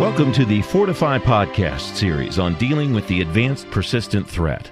Welcome to the Fortify podcast series on dealing with the advanced persistent threat.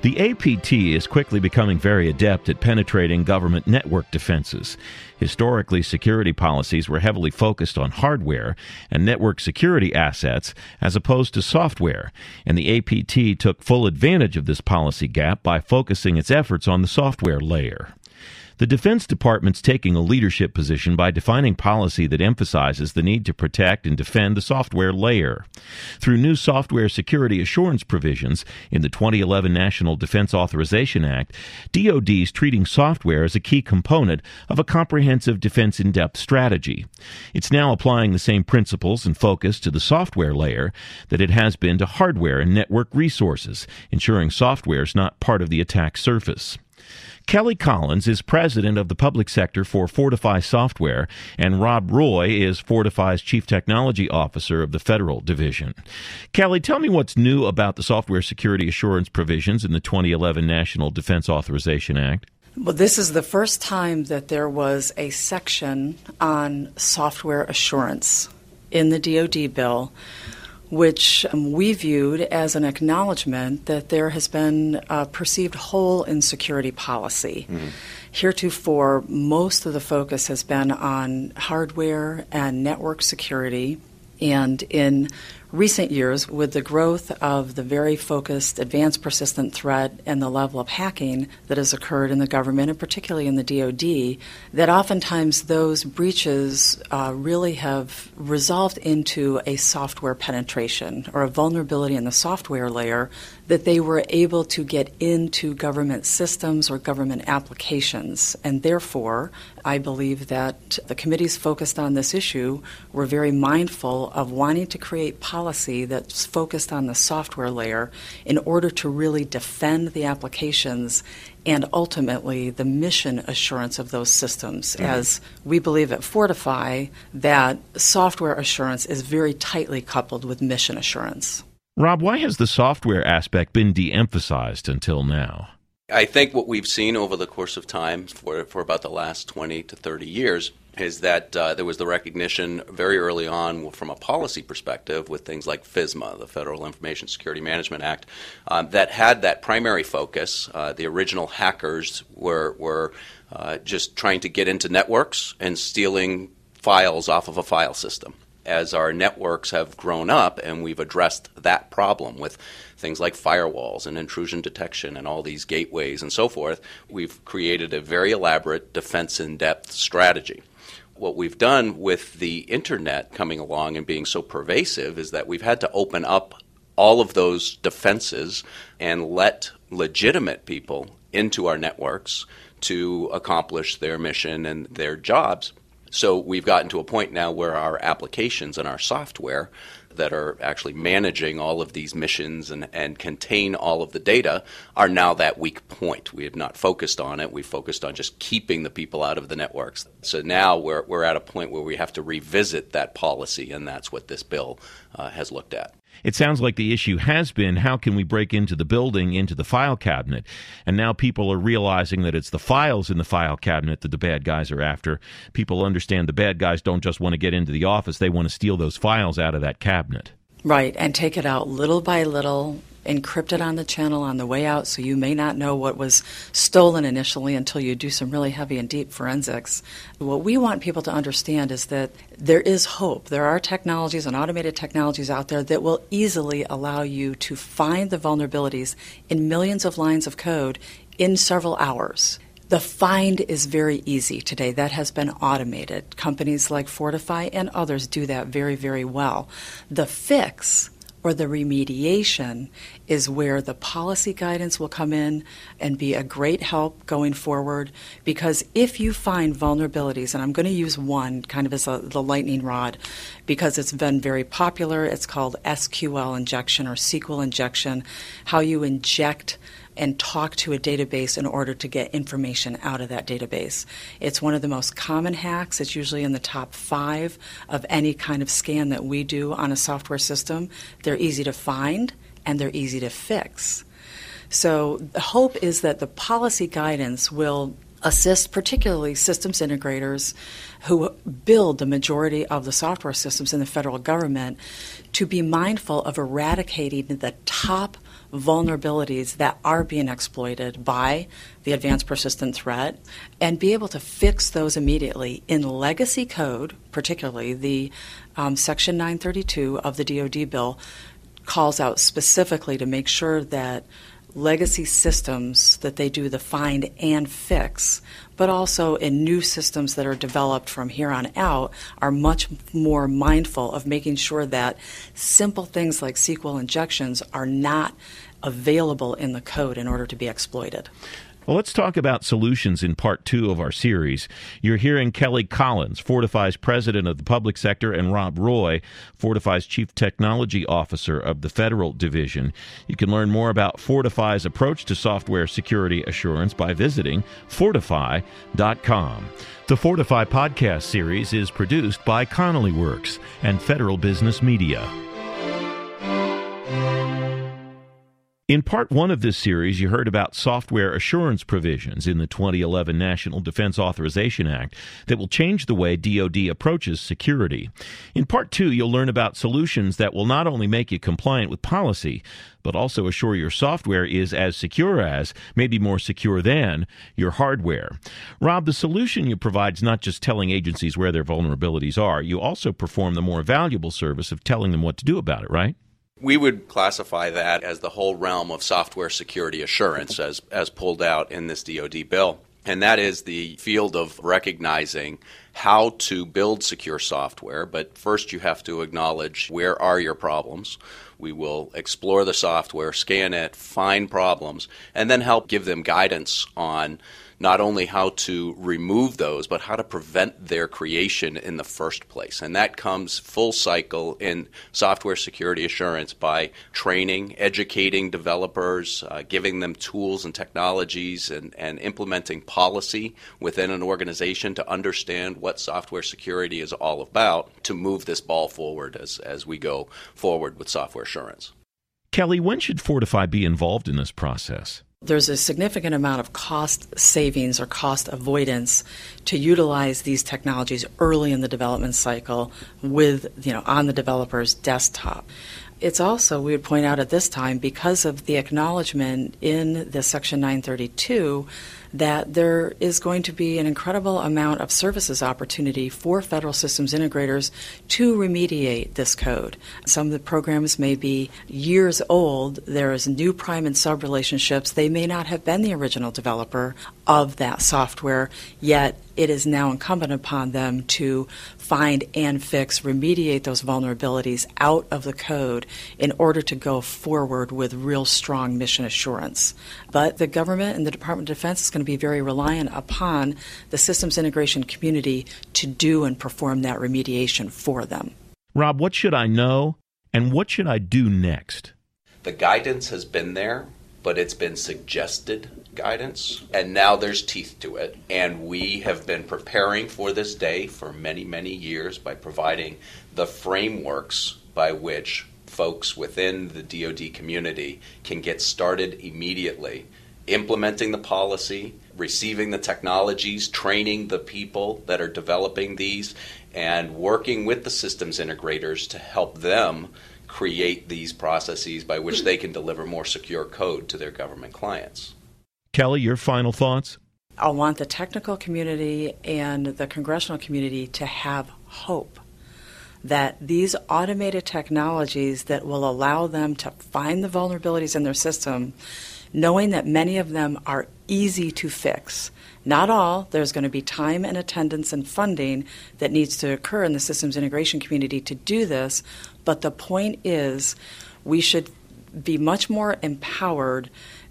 The APT is quickly becoming very adept at penetrating government network defenses. Historically, security policies were heavily focused on hardware and network security assets as opposed to software, and the APT took full advantage of this policy gap by focusing its efforts on the software layer. The Defense Department's taking a leadership position by defining policy that emphasizes the need to protect and defend the software layer. Through new software security assurance provisions in the 2011 National Defense Authorization Act, DoD is treating software as a key component of a comprehensive defense in depth strategy. It's now applying the same principles and focus to the software layer that it has been to hardware and network resources, ensuring software is not part of the attack surface. Kelly Collins is president of the public sector for Fortify Software, and Rob Roy is Fortify's chief technology officer of the federal division. Kelly, tell me what's new about the software security assurance provisions in the 2011 National Defense Authorization Act. Well, this is the first time that there was a section on software assurance in the DoD bill which um, we viewed as an acknowledgement that there has been a perceived hole in security policy. Mm. Heretofore, most of the focus has been on hardware and network security. And in recent years, with the growth of the very focused advanced persistent threat and the level of hacking that has occurred in the government, and particularly in the DoD, that oftentimes those breaches uh, really have resolved into a software penetration or a vulnerability in the software layer that they were able to get into government systems or government applications. And therefore, I believe that the committees focused on this issue were very mindful of wanting to create policy that's focused on the software layer in order to really defend the applications and ultimately the mission assurance of those systems. Mm-hmm. As we believe at Fortify, that software assurance is very tightly coupled with mission assurance. Rob, why has the software aspect been de emphasized until now? I think what we've seen over the course of time for, for about the last 20 to 30 years is that uh, there was the recognition very early on from a policy perspective with things like FISMA, the Federal Information Security Management Act, um, that had that primary focus. Uh, the original hackers were, were uh, just trying to get into networks and stealing files off of a file system as our networks have grown up and we've addressed that problem with things like firewalls and intrusion detection and all these gateways and so forth, we've created a very elaborate defense in depth strategy. What we've done with the internet coming along and being so pervasive is that we've had to open up all of those defenses and let legitimate people into our networks to accomplish their mission and their jobs. So we've gotten to a point now where our applications and our software that are actually managing all of these missions and, and contain all of the data are now that weak point. We have not focused on it. We focused on just keeping the people out of the networks. So now we're, we're at a point where we have to revisit that policy, and that's what this bill uh, has looked at. It sounds like the issue has been how can we break into the building, into the file cabinet? And now people are realizing that it's the files in the file cabinet that the bad guys are after. People understand the bad guys don't just want to get into the office, they want to steal those files out of that cabinet. Right, and take it out little by little encrypt it on the channel on the way out, so you may not know what was stolen initially until you do some really heavy and deep forensics. What we want people to understand is that there is hope. There are technologies and automated technologies out there that will easily allow you to find the vulnerabilities in millions of lines of code in several hours. The find is very easy today. That has been automated. Companies like Fortify and others do that very, very well. The fix or the remediation is where the policy guidance will come in and be a great help going forward. Because if you find vulnerabilities, and I'm going to use one kind of as a, the lightning rod because it's been very popular, it's called SQL injection or SQL injection, how you inject and talk to a database in order to get information out of that database. It's one of the most common hacks. It's usually in the top five of any kind of scan that we do on a software system. They're easy to find and they're easy to fix. So the hope is that the policy guidance will assist particularly systems integrators who build the majority of the software systems in the federal government to be mindful of eradicating the top vulnerabilities that are being exploited by the advanced persistent threat and be able to fix those immediately in legacy code, particularly the um, Section 932 of the DoD bill calls out specifically to make sure that legacy systems that they do the find and fix, but also in new systems that are developed from here on out, are much more mindful of making sure that simple things like SQL injections are not available in the code in order to be exploited. Well, let's talk about solutions in part two of our series. You're hearing Kelly Collins, Fortify's president of the public sector, and Rob Roy, Fortify's chief technology officer of the federal division. You can learn more about Fortify's approach to software security assurance by visiting fortify.com. The Fortify podcast series is produced by Connolly Works and Federal Business Media. In part one of this series, you heard about software assurance provisions in the 2011 National Defense Authorization Act that will change the way DoD approaches security. In part two, you'll learn about solutions that will not only make you compliant with policy, but also assure your software is as secure as, maybe more secure than, your hardware. Rob, the solution you provide is not just telling agencies where their vulnerabilities are, you also perform the more valuable service of telling them what to do about it, right? We would classify that as the whole realm of software security assurance as, as pulled out in this DoD bill. And that is the field of recognizing how to build secure software. But first, you have to acknowledge where are your problems. We will explore the software, scan it, find problems, and then help give them guidance on not only how to remove those, but how to prevent their creation in the first place. And that comes full cycle in software security assurance by training, educating developers, uh, giving them tools and technologies, and, and implementing policy within an organization to understand what software security is all about to move this ball forward as, as we go forward with software assurance. Kelly, when should Fortify be involved in this process? There's a significant amount of cost savings or cost avoidance to utilize these technologies early in the development cycle with, you know, on the developer's desktop. It's also, we would point out at this time, because of the acknowledgement in the Section 932 that there is going to be an incredible amount of services opportunity for federal systems integrators to remediate this code. Some of the programs may be years old. There is new prime and sub relationships. They may not have been the original developer of that software, yet it is now incumbent upon them to find and fix, remediate those vulnerabilities out of the code in order to go forward with real strong mission assurance. But the government and the Department of Defense is going to be very reliant upon the systems integration community to do and perform that remediation for them. Rob, what should I know and what should I do next? The guidance has been there, but it's been suggested guidance, and now there's teeth to it. And we have been preparing for this day for many, many years by providing the frameworks by which folks within the DoD community can get started immediately implementing the policy, receiving the technologies, training the people that are developing these, and working with the systems integrators to help them create these processes by which they can deliver more secure code to their government clients. Kelly, your final thoughts? I want the technical community and the congressional community to have hope that these automated technologies that will allow them to find the vulnerabilities in their system, knowing that many of them are easy to fix. Not all, there's going to be time and attendance and funding that needs to occur in the systems integration community to do this, but the point is we should be much more empowered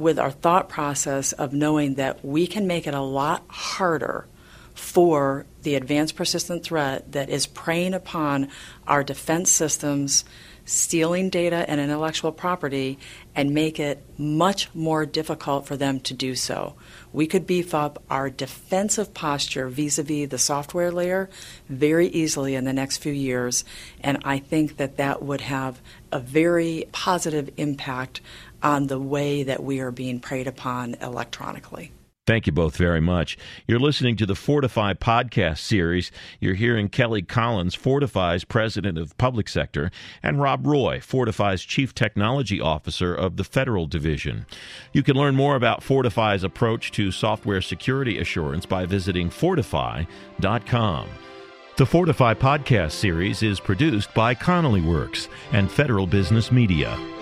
with our thought process of knowing that we can make it a lot harder for the advanced persistent threat that is preying upon our defense systems, stealing data and intellectual property, and make it much more difficult for them to do so. We could beef up our defensive posture vis a vis the software layer very easily in the next few years, and I think that that would have a very positive impact on the way that we are being preyed upon electronically. Thank you both very much. You're listening to the Fortify podcast series. You're hearing Kelly Collins, Fortify's president of public sector, and Rob Roy, Fortify's chief technology officer of the federal division. You can learn more about Fortify's approach to software security assurance by visiting fortify.com. The Fortify podcast series is produced by Connolly Works and Federal Business Media.